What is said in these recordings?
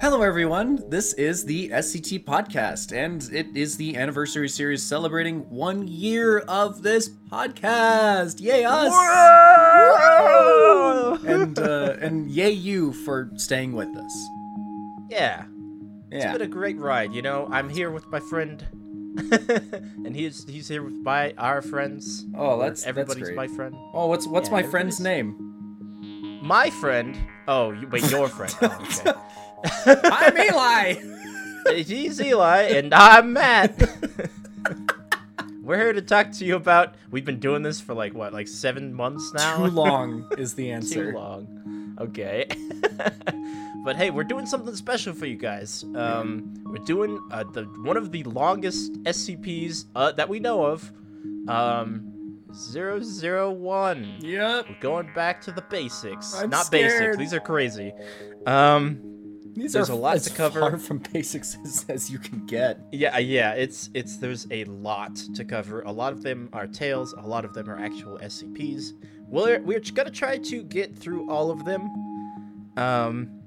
Hello, everyone. This is the SCT podcast, and it is the anniversary series celebrating one year of this podcast. Yay, us! And uh, and yay, you for staying with us. Yeah, it's been a great ride. You know, I'm here with my friend, and he's he's here with my our friends. Oh, that's- that's everybody's great. my friend. Oh, what's what's Yeah, my friend's name? My friend. Oh, you, wait, your friend. Oh, okay. I'm Eli. He's Eli, and I'm Matt. We're here to talk to you about. We've been doing this for like what, like seven months now. Too long is the answer. Too long. Okay. but hey, we're doing something special for you guys. Um, we're doing uh, the one of the longest SCPs uh, that we know of. Um, 001. Yep. We're going back to the basics. I'm Not basics. These are crazy. Um, These There's are a lot as to cover. far from basics as, as you can get. yeah, uh, yeah. It's it's there's a lot to cover. A lot of them are tales. A lot of them are actual SCPs. We're we're gonna try to get through all of them. Um,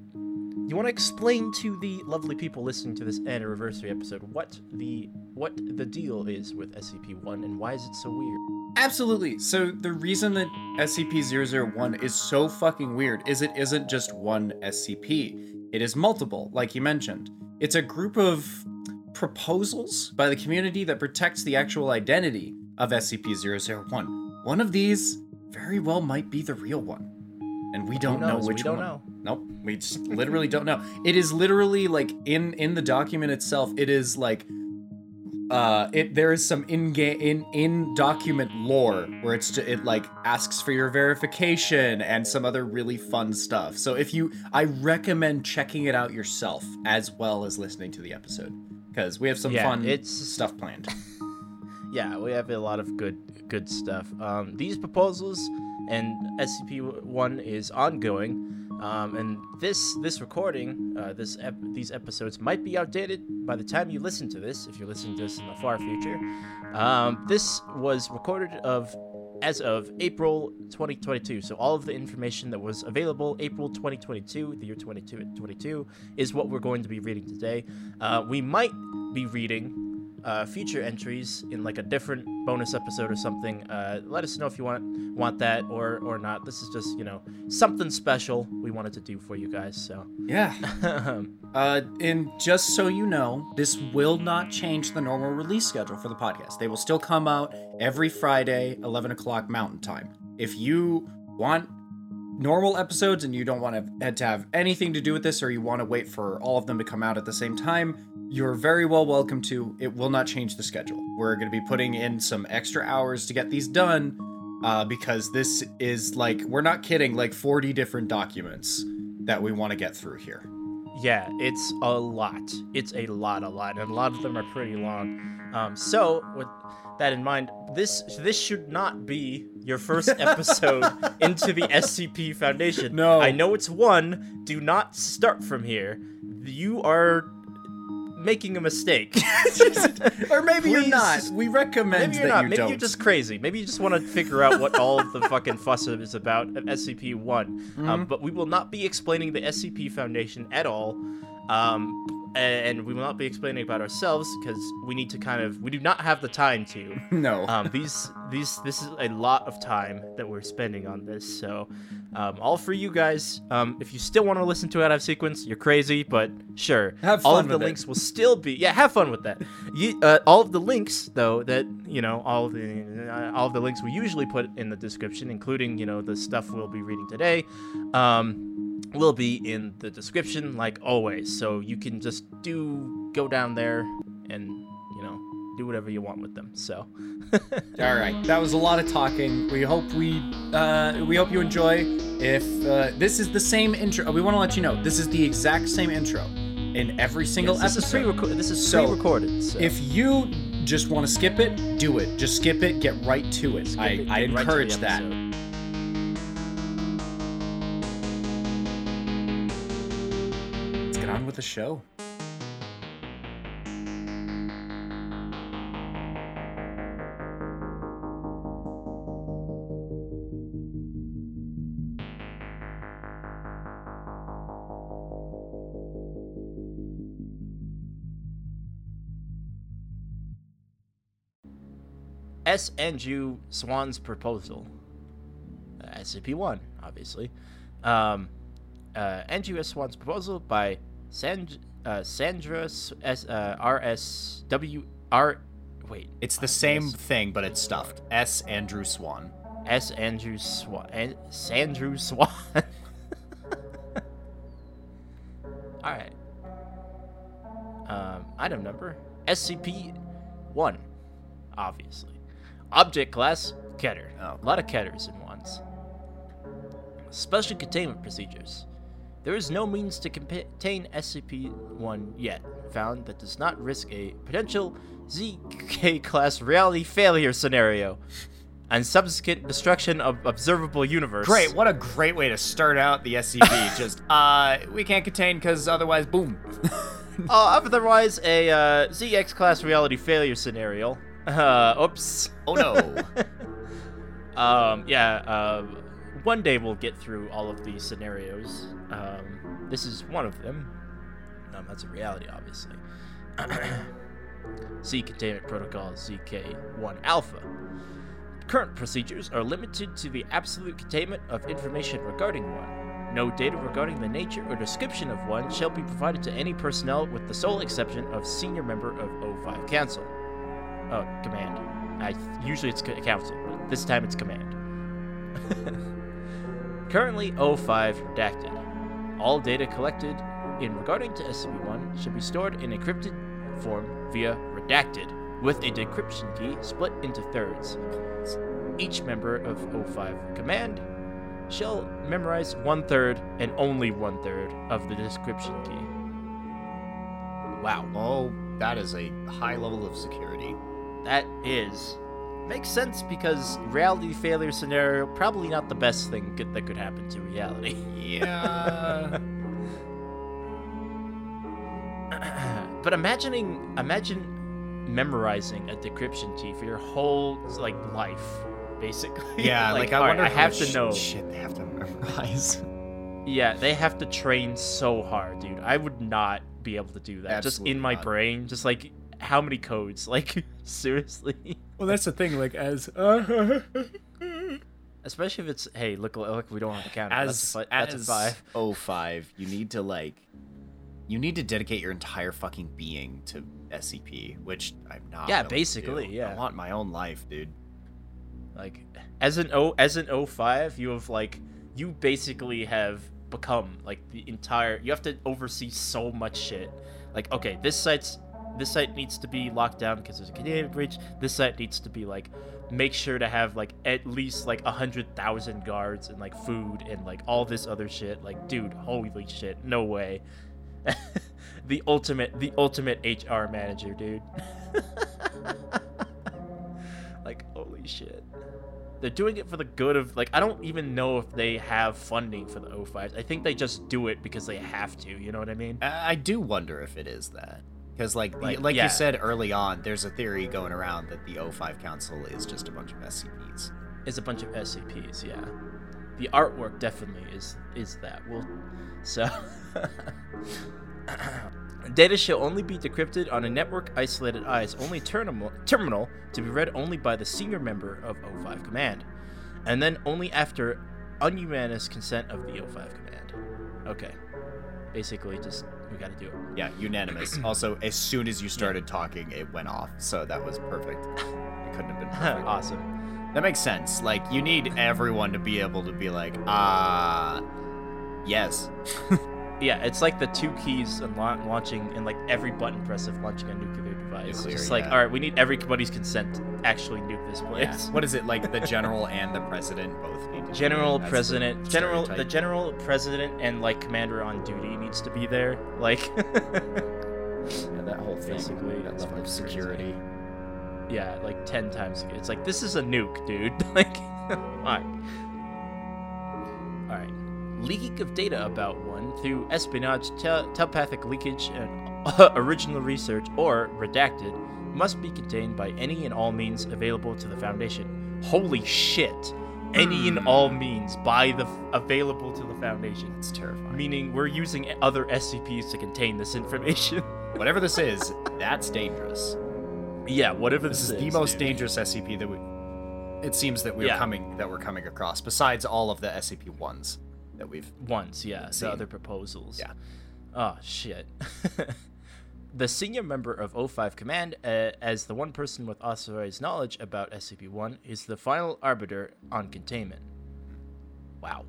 you want to explain to the lovely people listening to this anniversary episode what the what the deal is with SCP-1 and why is it so weird? Absolutely. So the reason that SCP-001 is so fucking weird is it isn't just one SCP. It is multiple, like you mentioned. It's a group of proposals by the community that protects the actual identity of SCP-001. One of these very well might be the real one. And we don't know knows? We which don't one. know. Nope. We just literally don't know. It is literally like in in the document itself, it is like uh it there is some in game in in document lore where it's ju- it like asks for your verification and some other really fun stuff. So if you i recommend checking it out yourself as well as listening to the episode because we have some Yeah, fun it's- stuff planned. Yeah, we have a lot of good good stuff. Um, these proposals and SCP-1 is ongoing, um, and this this recording, uh, this ep- these episodes might be outdated by the time you listen to this. If you're listening to this in the far future, um, this was recorded of as of April 2022. So all of the information that was available April 2022, the year 2022, is what we're going to be reading today. Uh, we might be reading uh, future entries in like a different bonus episode or something. Uh, let us know if you want want that or or not. This is just you know something special we wanted to do for you guys. So yeah Uh, and just so you know, this will not change the normal release schedule for the podcast. They will still come out every Friday, 11 o'clock Mountain Time. If you want normal episodes and you don't want to to have anything to do with this, or you want to wait for all of them to come out at the same time, you're very well welcome to. It will not change the schedule. We're going to be putting in some extra hours to get these done. Uh, because this is like, we're not kidding, like 40 different documents that we want to get through here. Yeah, it's a lot. It's a lot, a lot, and a lot of them are pretty long. Um, so with that in mind, this this should not be your first episode into the SCP Foundation. No. I know it's one. Do not start from here. You are making a mistake. or maybe you're not. We recommend Maybe you're that not. you Maybe don't. you're just crazy. Maybe you just want to figure out what all of the fucking fuss is about at SCP-1. Mm-hmm. Um, but we will not be explaining the SCP Foundation at all. Um, and we will not be explaining about ourselves because we need to kind of we do not have the time to. no. Um, these these this is a lot of time that we're spending on this. So, um, all for you guys. Um, if you still want to listen to it out of sequence, you're crazy, but sure. Have all of the it. links will still be yeah. Have fun with that. You, uh, all of the links though that you know all of the uh, all of the links we usually put in the description, including you know the stuff we'll be reading today. Um, will be in the description like always so you can just do go down there and do whatever you want with them so All right. That was a lot of talking. We hope we uh, we hope you enjoy. If uh, this is the same intro, we want to let you know this is the exact same intro in every single Yes, this is episode. pre this is So, pre-recorded so. if you just want to skip it, do it. Just skip it. Get right to it. Skip I, it, I get right encourage that. Let's get on with the show. S. Andrew Swann's proposal. Uh, SCP-1, obviously. Um, uh, Andrew S. Swann's proposal by Sand, uh, Sandra S, uh, R.S.W. R. Wait. It's the same thing, but it's stuffed. S. Andrew Swann. S. Andrew Swann. An- Sandrew Swann. Alright. Um, item number SCP 1. Obviously. Object class Keter. Oh. A lot of Keters in ones. Special containment procedures. There is no means to contain SCP 1 yet found that does not risk a potential ZK class reality failure scenario and subsequent destruction of observable universe. Great, what a great way to start out the SCP. Just, uh, we can't contain because otherwise, boom. Oh, otherwise a uh, ZX class reality failure scenario. Uh, oops. oh no. Um, yeah. Uh, one day we'll get through all of these scenarios. Um, this is one of them. Um, that's a reality, obviously. C containment protocol ZK1 alpha. Current procedures are limited to the absolute containment of information regarding one. No data regarding the nature or description of one shall be provided to any personnel with the sole exception of senior member of O5 Council. Oh, command. I usually it's co- council, but this time it's command. Currently O5 redacted. All data collected in regarding to SCP-1 should be stored in encrypted form via redacted with a decryption key split into thirds. Each member of O5 command shall memorize one third and only one third of the decryption key. Wow. oh, that is a high level of security. That is makes sense because reality failure scenario probably not the best thing could, that could happen to reality. Yeah. but imagining imagine memorizing a decryption key for your whole like life, basically. yeah, like, I alright, wonder I have to know. Shit, they have to memorize. Yeah, they have to train so hard, dude. I would not be able to do that. just in my not. brain, just like how many codes? Like seriously. Well, that's the thing. Like as uh, Especially if it's hey, look, look, we don't have to count it. As that's a, fi- that's a as five. 05, you need to like you need to dedicate your entire fucking being to SCP, which I'm not. Yeah, basically, do. yeah. I want my own life, dude. Like as an O as an 05, you have like you basically have become like the entire you have to oversee so much shit. Like okay, this site's this site needs to be locked down because there's a containment breach. This site needs to be like make sure to have like at least like a hundred thousand guards and like food and like all this other shit. Like, dude, holy shit, no way. the ultimate the ultimate HR manager, dude. like, holy shit. They're doing it for the good of like I don't even know if they have funding for the O5s. I think they just do it because they have to, you know what I mean? I, I do wonder if it is that. Because, like, Like, like, yeah. you said early on, there's a theory going around that the O5 Council is just a bunch of SCPs. It's a bunch of SCPs, yeah. The artwork definitely is is that. Well, so data shall only be decrypted on a network isolated eyes only terminal terminal to be read only by the senior member of O5 command, and then only after ununanimous consent of the O5 command. Okay, basically just we gotta do it. Yeah, unanimous. also, as soon as you started talking, it went off, so that was perfect. It couldn't have been perfect. awesome. That makes sense. Like, you need everyone to be able to be like, ah, yes. Yeah, it's like the two keys and la- launching and like every button press of launching a nuclear device. Nuclear, Just like, yeah. all right, we need everybody's consent to actually nuke this Yeah. place. What is it like? The general and the president both need to. be- General the president, general, the general president, and like commander on duty needs to be there. Like, Yeah, that whole thing. Basically, that level of fucking crazy. security. yeah, like ten times. It's like this is a nuke, dude. like, all right, all right. Leaking of data about one through espionage, tel- telepathic leakage, and original research, or redacted, must be contained by any and all means available to the Foundation. Holy shit! Any and hmm. all means by the available to the Foundation. It's terrifying. Meaning we're using other SCPs to contain this information. Whatever this is, that's dangerous. Yeah, whatever This this, is the is, most dude. dangerous SCP that we. It seems that we're Yeah. coming that we're coming across. Besides all of the SCP ones that we've. Once, yeah, Seen. the other proposals. Yeah. Oh shit. the senior member of O5 Command, uh, as the one person with authorized knowledge about SCP-1, is the final arbiter on containment. Wow.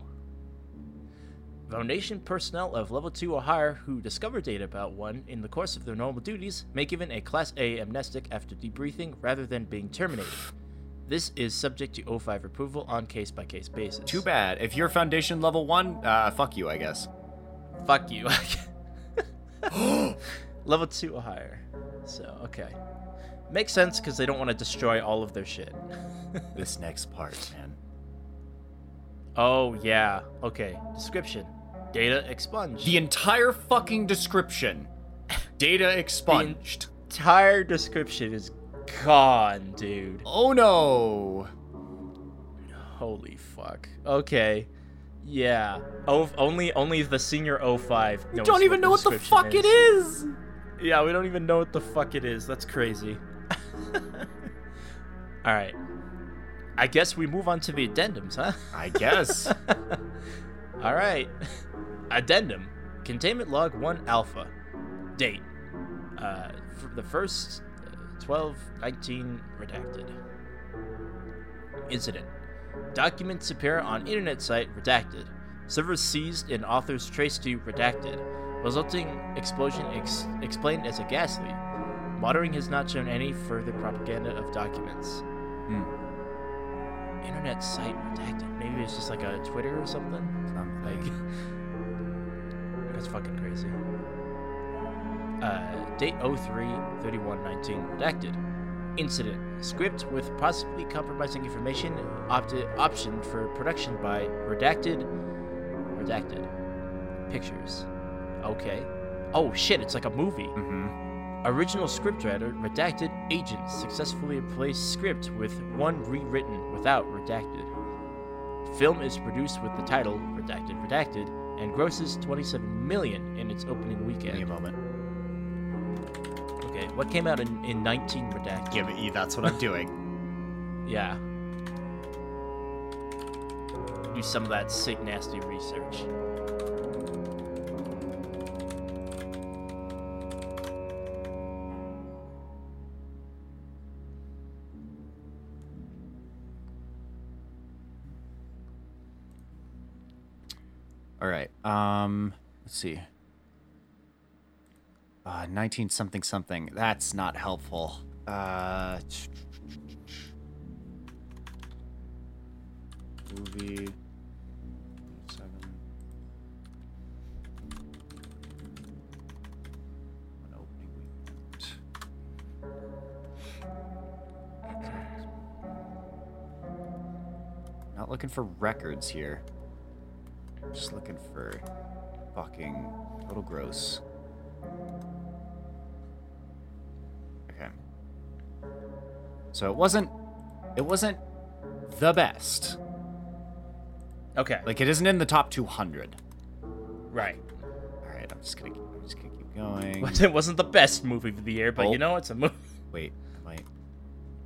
Foundation personnel of level 2 or higher who discover data about 1 in the course of their normal duties may given a Class A amnestic after debriefing rather than being terminated. This is subject to O5 approval on case-by-case basis. Too bad. If you're Foundation level one, uh, fuck you, I guess. Fuck you. Level 2 or higher. So, okay. Makes sense because they don't want to destroy all of their shit. This next part, man. Oh, yeah. Okay. Description Data expunged. The entire fucking description. Data expunged. entire description is gone, dude. Oh no. Holy fuck. Okay. Yeah. Oh, only only the senior 05 You knows don't even know what the fuck it is. Yeah, we don't even know what the fuck it is. That's crazy. All right. I guess we move on to the addendums, huh? I guess. All right. Addendum. Containment log 1 alpha. Date. Uh, for the first uh, 12 19 redacted. Incident. Documents appear on internet site redacted. Servers seized and authors traced to redacted. Resulting explosion ex- explained as a gas leak. Monitoring has not shown any further propaganda of documents. Hmm. Internet site redacted. Maybe it's just like a Twitter or something. Like, that's fucking crazy. Uh, date 03 31 19 redacted. Incident. Script with possibly compromising information opted optioned for production by redacted. Redacted. Pictures. Okay. Oh shit, it's like a movie. mm-hmm. Original scriptwriter, redacted agent successfully replaced script with one rewritten without redacted. Film is produced with the title Redacted Redacted and grosses 27 million in its opening weekend. Give me a moment. Okay, what came out in, in 19 redacted? Give it. That's what I'm doing. Yeah. Do some of that sick, nasty research. All right. Um, let's see. Uh, 19 something something. That's not helpful. Uh, movie. Seven. One opening weekend. Not looking for records here. Just looking for fucking total gross. So it wasn't it wasn't the best. Okay. Like it isn't in the top 200. right. All right, I'm just going to I'm just going to keep going. It wasn't the best movie of the year, but Oh. you know, it's a movie. Wait, I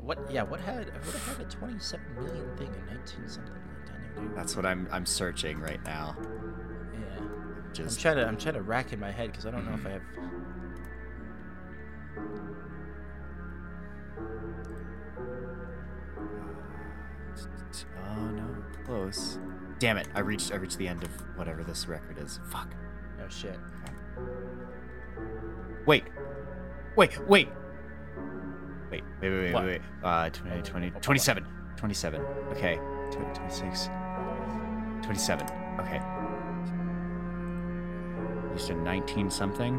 What? Yeah. What had? What had a 27 million thing in 19 something like that? That's what I'm I'm searching right now. Yeah. I'm Just trying to. I'm trying to rack in my head because I don't know if mm-hmm. I have. Oh no, close. Damn it! I reached I reached the end of whatever this record is. Fuck. No shit. Wait. Wait, wait. Wait, wait, wait, wait, What? wait. Uh, 20, 20, 27. 27. Okay. Tw- 26. 27. Okay. You said 19 something?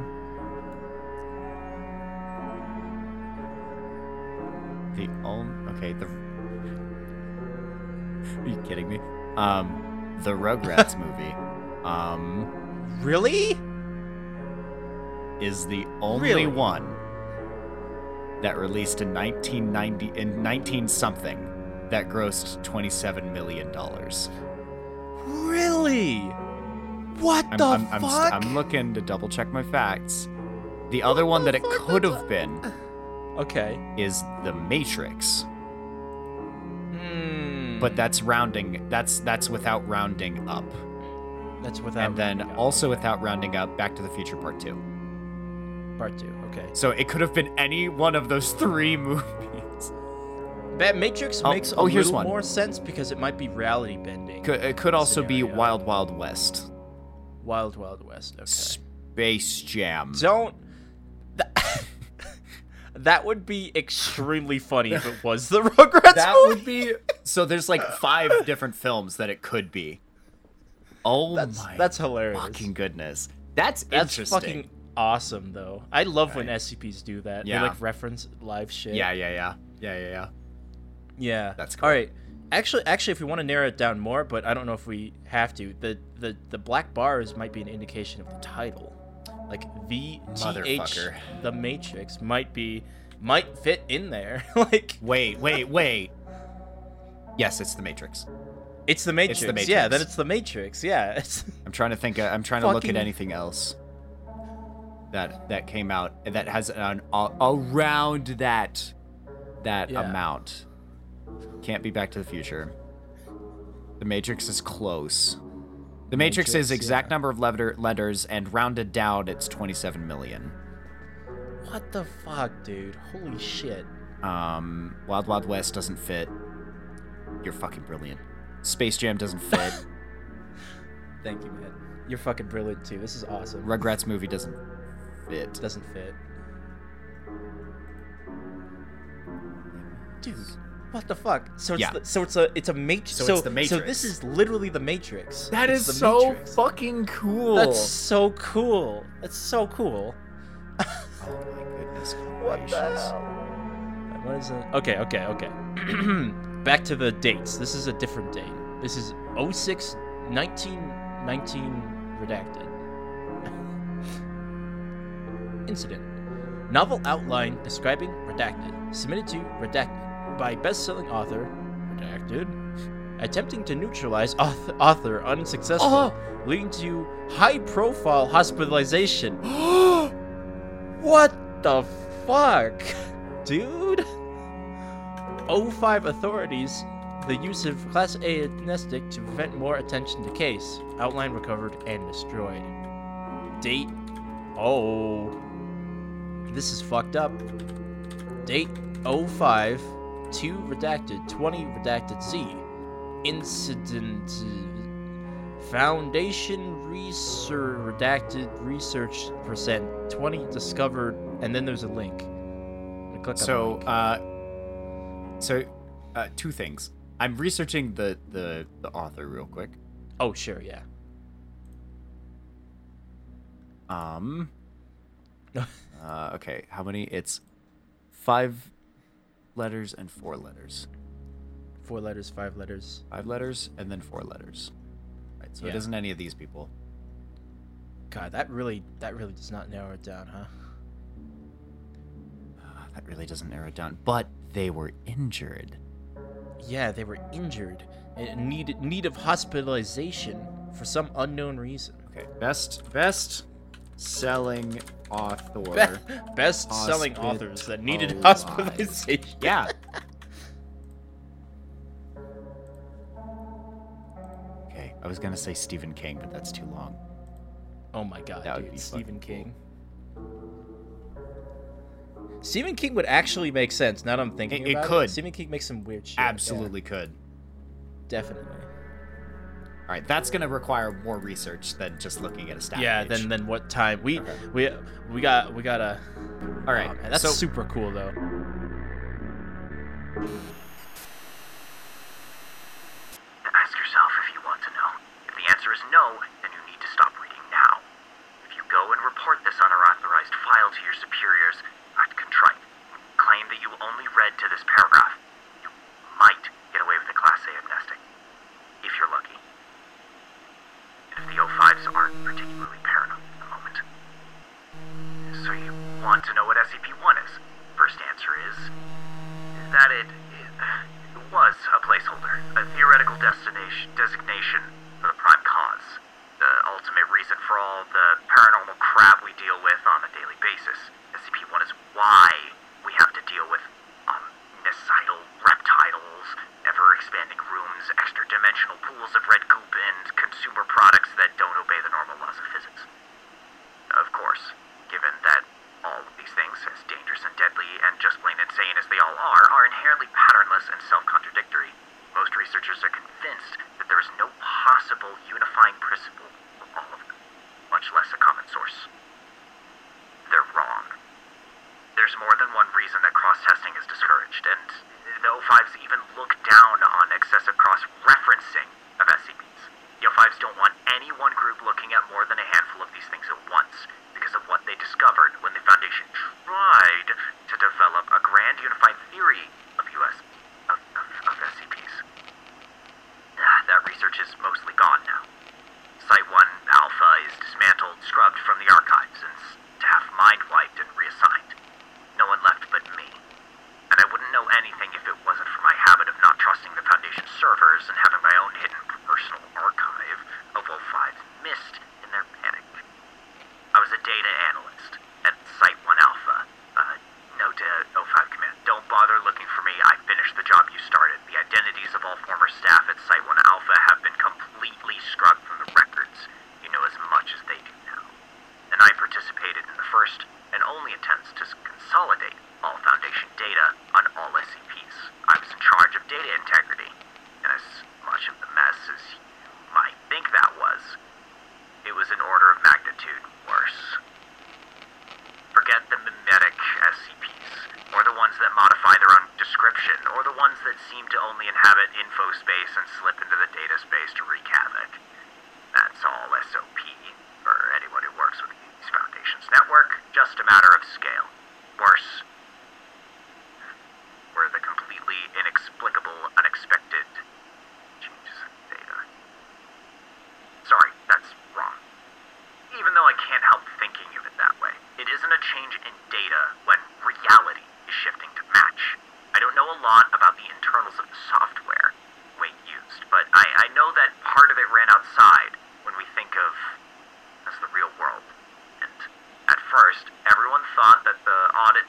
The only. Okay, the. Are you kidding me? Um, the Rugrats movie. Um. Really? is the only Really? one that released in 1990 in 19 something that grossed 27 million dollars. Really? What I'm, the I'm, I'm, fuck? I'm looking to double check my facts. The other one that it could have been Okay. is The Matrix. But that's rounding that's that's without rounding up. that's without. and then up. also without rounding up Back to the Future Part 2. part two. Okay. So it could have been any one of those three movies. That Matrix Oh, makes oh, a oh, here's little one. more sense because it might be reality bending. Could, it could also be Wild Wild West. Wild Wild West. Okay. Space Jam. Don't. That, would be extremely funny if it was the Rugrats that movie. would be so there's like five different films that it could be. Oh That's my that's hilarious. fucking goodness. That's, that's interesting. fucking awesome though. I love when SCPs do that. Yeah. They like reference live shit. Yeah, yeah, yeah. Yeah, yeah, yeah. Yeah. That's cool. All right. Actually, actually, if we want to narrow it down more, but I don't know if we have to. The the the black bars might be an indication of the title, like VTH, Motherfucker. the Matrix might be might fit in there. like Wait, wait, wait. Yes, it's the Matrix. it's the Matrix. the Yeah, then it's the Matrix. Yeah. It's, I'm trying to think. Uh, I'm trying to look at anything else that that came out that has an uh, around that that Yeah. amount. Can't be Back to the Future. The Matrix is close. The Matrix, is exact yeah. number of letter, letters, and rounded down, it's 27 million. what the fuck, dude? Holy shit. Um, Wild Wild West doesn't fit. You're fucking brilliant. Space Jam doesn't fit. Thank you, man. You're fucking brilliant too. This is awesome. Rugrats movie doesn't fit. Doesn't fit. Dude, what the fuck? So it's Yeah. the, so it's a it's a matrix. So So, it's the matrix. So this is literally the Matrix. That It's is so Matrix. fucking cool. That's so cool. That's so cool. Oh my goodness What the hell? What is it? Okay, okay, okay. Back to the dates. This is a different date. This is 06 1919 redacted. Incident. Novel outline describing redacted. Submitted to redacted by best-selling author redacted. Attempting to neutralize author, author unsuccessful, Oh! Uh-huh. leading to high-profile hospitalization. what the fuck, dude? 05 authorities the use of Class A amnestic to prevent more attention to case. Outline recovered and destroyed. Date. Oh. This is fucked up. Date 05 2 redacted 20 redacted Z. Incident. Foundation research redacted research percent 20 discovered and then there's a link. I'm gonna on the So, link. uh, so, uh, two things. I'm researching the the the author real quick. oh sure, yeah. Um. uh, okay, how many? It's five letters and four letters. Four letters, five letters. Five letters and then four letters. Right. So Yeah. it isn't any of these people. God, that really that really does not narrow it down, huh? Uh, that really doesn't narrow it down. But they were injured. Yeah, they were injured and needed need of hospitalization for some unknown reason. Okay. Best best selling author. Best selling authors that needed hospitalization. Yeah. okay, I was gonna say Stephen King, but that's too long. Oh my god, That dude, Stephen King. Stephen King would actually make sense. Now that I'm thinking It- it about it, could. Stephen King makes some weird shit. yeah, Absolutely could. definitely. All right, that's gonna require more research than just looking at a stat Yeah. page. Then then what time we Okay. we we got we got a. All right, Oh, man, that's so super cool though. Ask yourself if you want to know. If the answer is no, then you need to stop reading now. If you go and report this unauthorized file to your superiors, act contrite. Claim that you only read to this paragraph. You might get away with a Class A amnestic. If you're lucky. And if the O5s aren't particularly paranoid at the moment. So you want to know what SCP-1 is? First answer is that it, it was a placeholder, a theoretical destination designation for the prime cause, the ultimate reason for all the paranormal crap we deal with on a daily basis. SCP-1 is why we have to deal that don't obey the normal laws of physics. Of course, given that all of these things, as dangerous and deadly and just plain insane as they all are, are inherently patternless and self contradictory, most researchers are convinced that there is no possible principle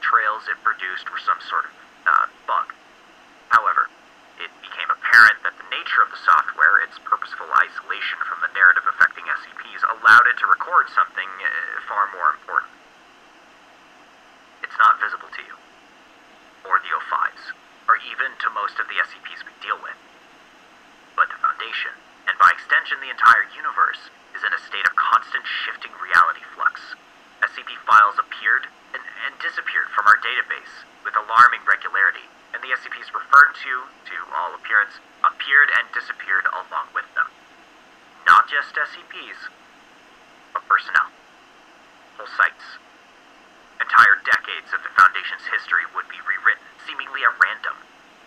trails it produced were some sort of uh, bug. However, it became apparent that the nature of the software, its purposeful isolation from the narrative affecting SCPs, allowed it to record something uh, far more important. It's not visible to you, or the O5s, or even to most of the SCPs we deal with. But the Foundation, and by extension the entire universe, is in a state of constant shifting reality flux. SCP files appeared and, and disappeared from our database with alarming regularity, and the SCPs referred to, to all appearance, appeared and disappeared along with them. Not SCPs, but personnel. Whole sites. Entire decades of the Foundation's history would be rewritten, seemingly at random,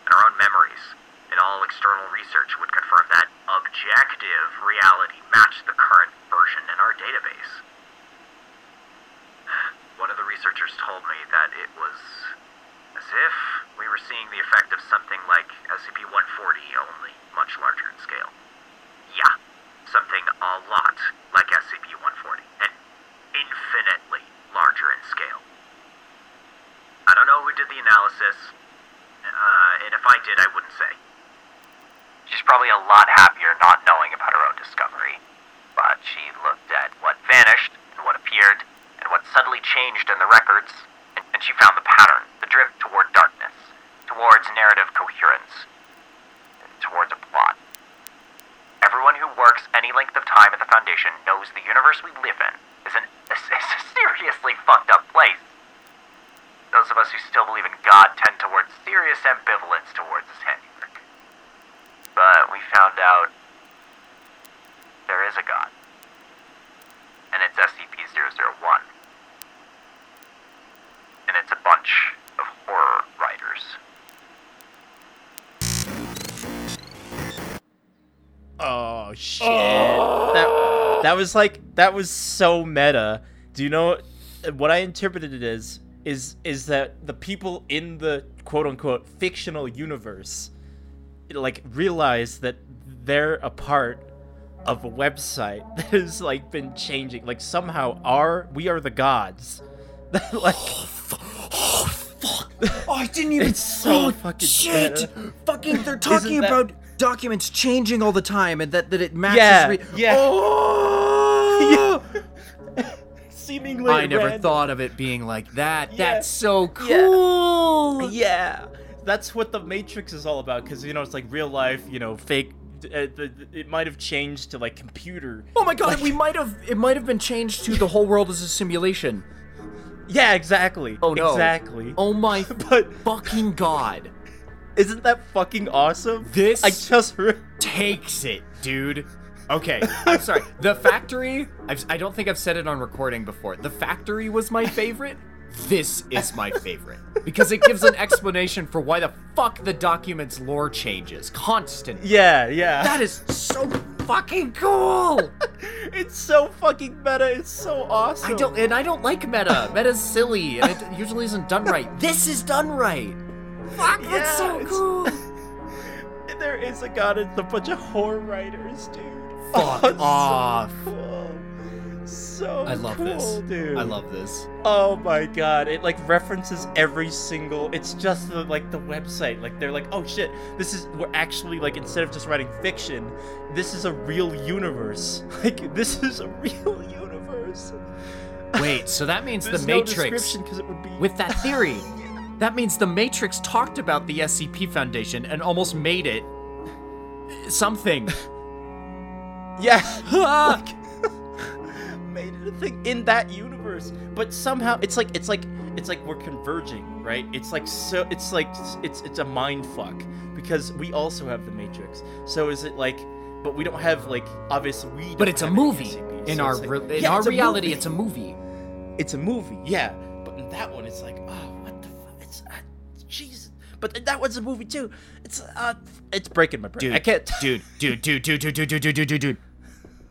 and our own memories and all external research would confirm that objective reality matched the current version in our database. One of the researchers told me that it was as if we were seeing the effect of something like SCP-140, only much larger in scale. Yeah, something a lot like SCP-140, and infinitely larger in scale. I don't know who did the analysis, uh, and if I did, I wouldn't say. She's probably a lot happier not knowing about her own discovery. But she looked at what vanished, and what appeared, and what suddenly changed in the records, and, and she found the pattern, the drift toward darkness, towards narrative coherence, and towards a plot. Everyone who works any length of time at the Foundation knows the universe we live in is, an, is a seriously fucked up place. Those of us who still believe in God tend towards serious ambivalence towards his handiwork. But we found out there is a God. And it's SCP-001. And it's a bunch of horror writers. Oh shit. That that was like that was so meta. Do you know what I interpreted it as is is that the people in the quote unquote fictional universe like realize that they're a part of a website that has like been changing like somehow our we are the gods like oh, oh, fuck! I didn't even. It's so oh, fucking shit. meta. Fucking, they're talking that- about documents changing all the time and that, that it matches. Yeah, re- yeah. Oh! Seemingly I never random. thought of it being like that. Yeah. That's so cool. Yeah, that's what the Matrix is all about. Because you know, it's like real life. You know, fake. Uh, the, it might have changed to like computer. Oh my god, we might have it might have been changed to the whole world is a simulation. Yeah, exactly. Oh no. Exactly. Oh my But fucking god. Isn't that fucking awesome? This I just. Re- takes it, dude. Okay, I'm sorry. The factory, I've, I don't think I've said it on recording before. The factory was my favorite. This is my favorite because it gives an explanation for why the fuck the document's lore changes constantly. yeah, yeah. That is so fucking cool. it's so fucking meta. It's so awesome. I don't, and I don't like meta. Meta's silly, and it usually isn't done right. This is done right. Fuck, that's so cool. There is a god. It's a bunch of horror writers, dude. Fuck Oh, it's so cool. So I love cool, this. dude. I love this. Oh my god! It like references every single. It's just the like the website. Like they're like, oh shit, this is we're actually like instead of just writing fiction, this is a real universe. Like this is a real universe. Wait, so that means the no Matrix. description because it would be with that theory. That means the Matrix talked about the SCP Foundation and almost made it something. yeah. Ah! made it a thing in that universe but somehow it's like it's like it's like we're converging right it's like so it's like it's it's a mind fuck because we also have the matrix so is it like but we don't have like obviously we don't but it's a movie. SCP, In so our like- re- in Yeah, our it's reality, movie. it's a movie. it's a movie yeah but in that one it's like oh jesus but that was a movie too it's uh it's breaking my brain Dude, i can't dude, dude, dude, dude, dude, dude, dude, dude, dude, dude.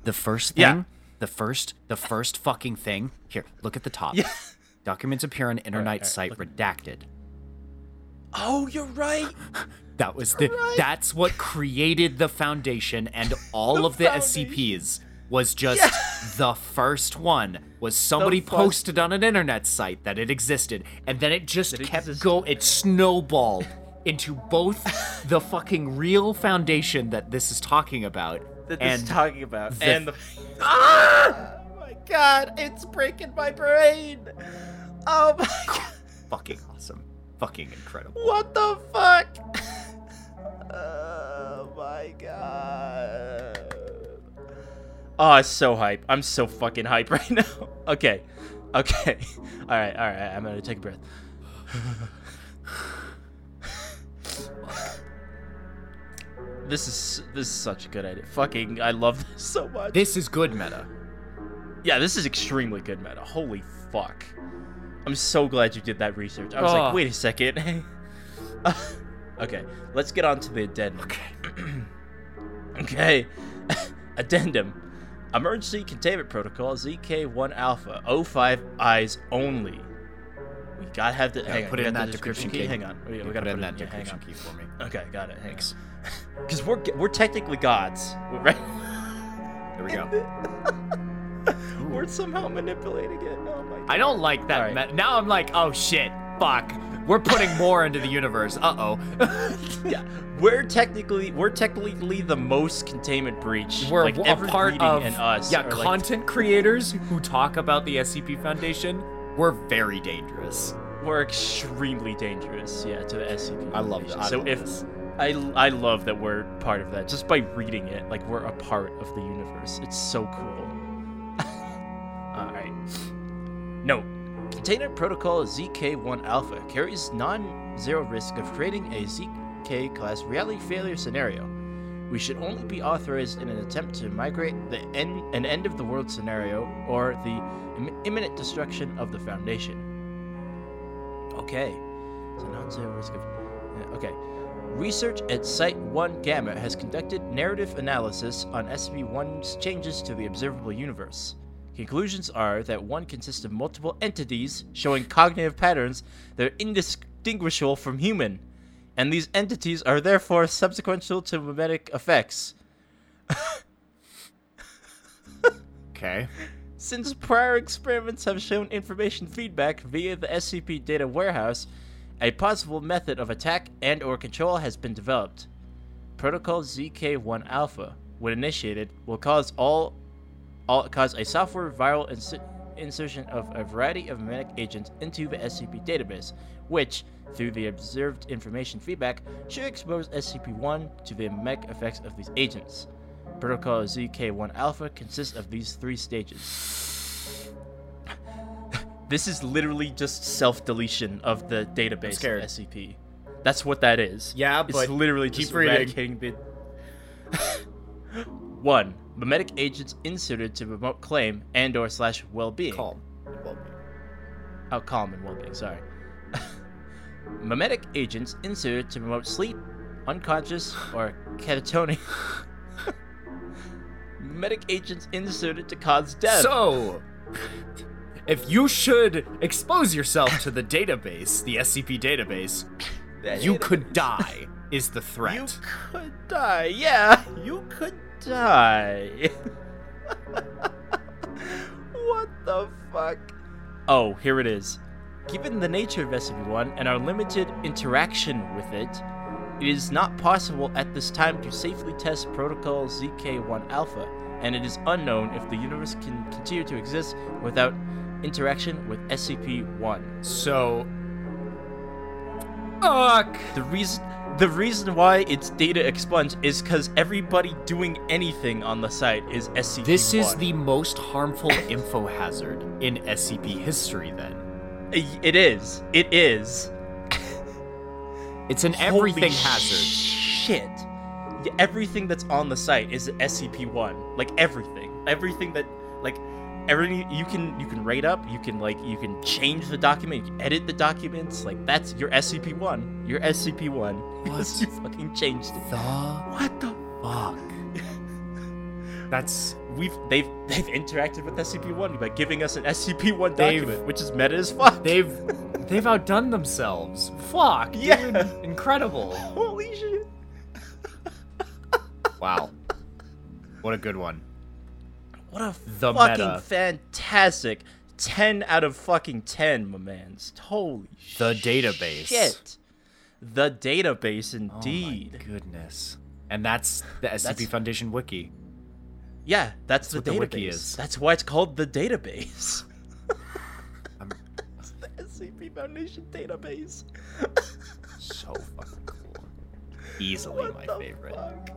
The first thing, Yeah. the first, the first fucking thing. Here, look at the top. Yeah. Documents appear on internet alright, site redacted. oh you're right That was the. Right. That's what created the foundation and all of the foundation. SCPs. Was just the first one. Was somebody posted on an internet site that it existed, and then it just it kept existed. go. It snowballed into both the fucking real foundation that this is talking about, that this and is talking about the- and the ah! oh my god it's breaking my brain oh my god fucking awesome, fucking incredible. what the fuck oh my god oh it's so hype i'm so fucking hype right now okay okay all right all right i'm gonna take a breath this is this is such a good idea fucking i love this so much This is good meta. Yeah, this is extremely good meta. Holy fuck. I'm so glad you did that research. I was Oh. like, wait a second. okay, let's get on to the addendum. Okay. Okay. addendum. Emergency Containment Protocol ZK1 Alpha 05 eyes only. We gotta have the. hang on, put we it in that decryption key. Hang on. We, we gotta put it in that yeah, decryption key for me. Okay, got it. Thanks. Because we're we're technically gods, right? There we go. we're somehow manipulating it. Oh my. God. I don't like that. Alright. meta. Now I'm like, oh shit, fuck. We're putting more into the universe. Uh oh. yeah, we're technically we're technically the most containment breach. We're like a every part of and us. yeah are, like, content creators who talk about the SCP Foundation. We're very dangerous. we're extremely dangerous. Yeah, to the SCP. I love that. So love if this. I I love that we're part of that just by reading it. Like we're a part of the universe. It's so cool. All right. Note. Container Protocol ZK1 Alpha carries non-zero risk of creating a ZK class reality failure scenario. We should only be authorized in an attempt to migrate the end, an end of the world scenario or the Im- imminent destruction of the Foundation. Okay. So non-zero risk of. Okay. Research at Site 1 Gamma has conducted narrative analysis on SCP-1's changes to the observable universe. Conclusions are that one consists of multiple entities showing cognitive patterns that are indistinguishable from human, and these entities are therefore subsequential to memetic effects. Okay. Since prior experiments have shown information feedback via the SCP data warehouse, a possible method of attack and or control has been developed. Protocol ZK1 Alpha, when initiated, will cause all, all cause a software viral inser- insertion of a variety of memetic agents into the SCP database, which, through the observed information feedback, should expose SCP-1 to the memetic effects of these agents. Protocol ZK1 Alpha consists of these three stages. this is literally just self-deletion of the database of SCP. That's what that is. Yeah, it's but literally just reading. eradicating the. One, memetic agents inserted to promote claim and/or slash well-being. calm. Well-being. Oh, calm and well-being. Sorry. memetic agents inserted to promote sleep, unconscious, or catatonic. memetic agents inserted to cause death. So, if you should expose yourself to the database, the SCP database, you could die, is the threat. You could die. Yeah, you could die. what the fuck? Oh, here it is. Given the nature of SCP-1 and our limited interaction with it, it is not possible at this time to safely test Protocol ZK-1 Alpha, and it is unknown if the universe can continue to exist without interaction with SCP-1. So, fuck. The reason the reason why it's data expunged is because everybody doing anything on the site is SCP. This is the most harmful info hazard in SCP history. Then It is. It is. it's an Holy everything hazard. Shit. Everything that's on the site is SCP-1. Like everything. Everything that like everything you can you can rate up. You can like you can change the document. You edit the documents. Like that's your SCP-1. Your SCP-1 because you fucking changed it. The What the fuck? That's we've they've they've interacted with SCP-1 by giving us an SCP-1 They've- document, which is meta as fuck. they've they've outdone themselves. Fuck, dude. Yeah. incredible. Holy shit. Wow, what a good one. What a The fucking meta. fantastic 10 out of fucking 10, my mans. Holy The database. shit. The database indeed. Oh my goodness. And that's the SCP That's- Foundation wiki. yeah, that's, the what the database. wiki is. That's why it's called the database. It's the SCP Foundation database. so fucking cool. Easily What my the favorite. fuck?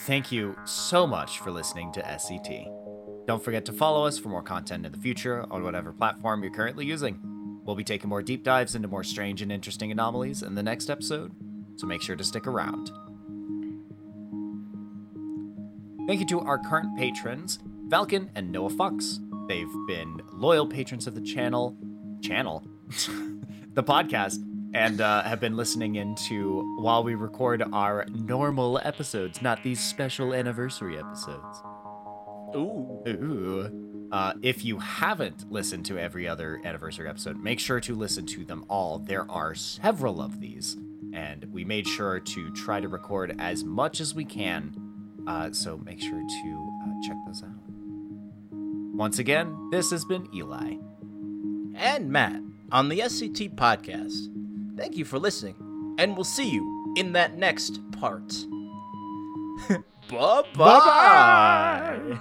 Thank you so much for listening to SCT. Don't forget to follow us for more content in the future on whatever platform you're currently using. We'll be taking more deep dives into more strange and interesting anomalies in the next episode, so make sure to stick around. Thank you to our current patrons, Valken and Noah Fox. They've been loyal patrons of the channel, channel, the podcast, and uh, have been listening into while we record our normal episodes, not these special anniversary episodes. Ooh. Ooh. Uh, if you haven't listened to every other anniversary episode, make sure to listen to them all. There are several of these, and we made sure to try to record as much as we can. Uh, so make sure to uh, check those out. Once again, this has been Eli. And Matt on the SCT podcast. Thank you for listening, and we'll see you in that next part. Bye-bye. Bye-bye.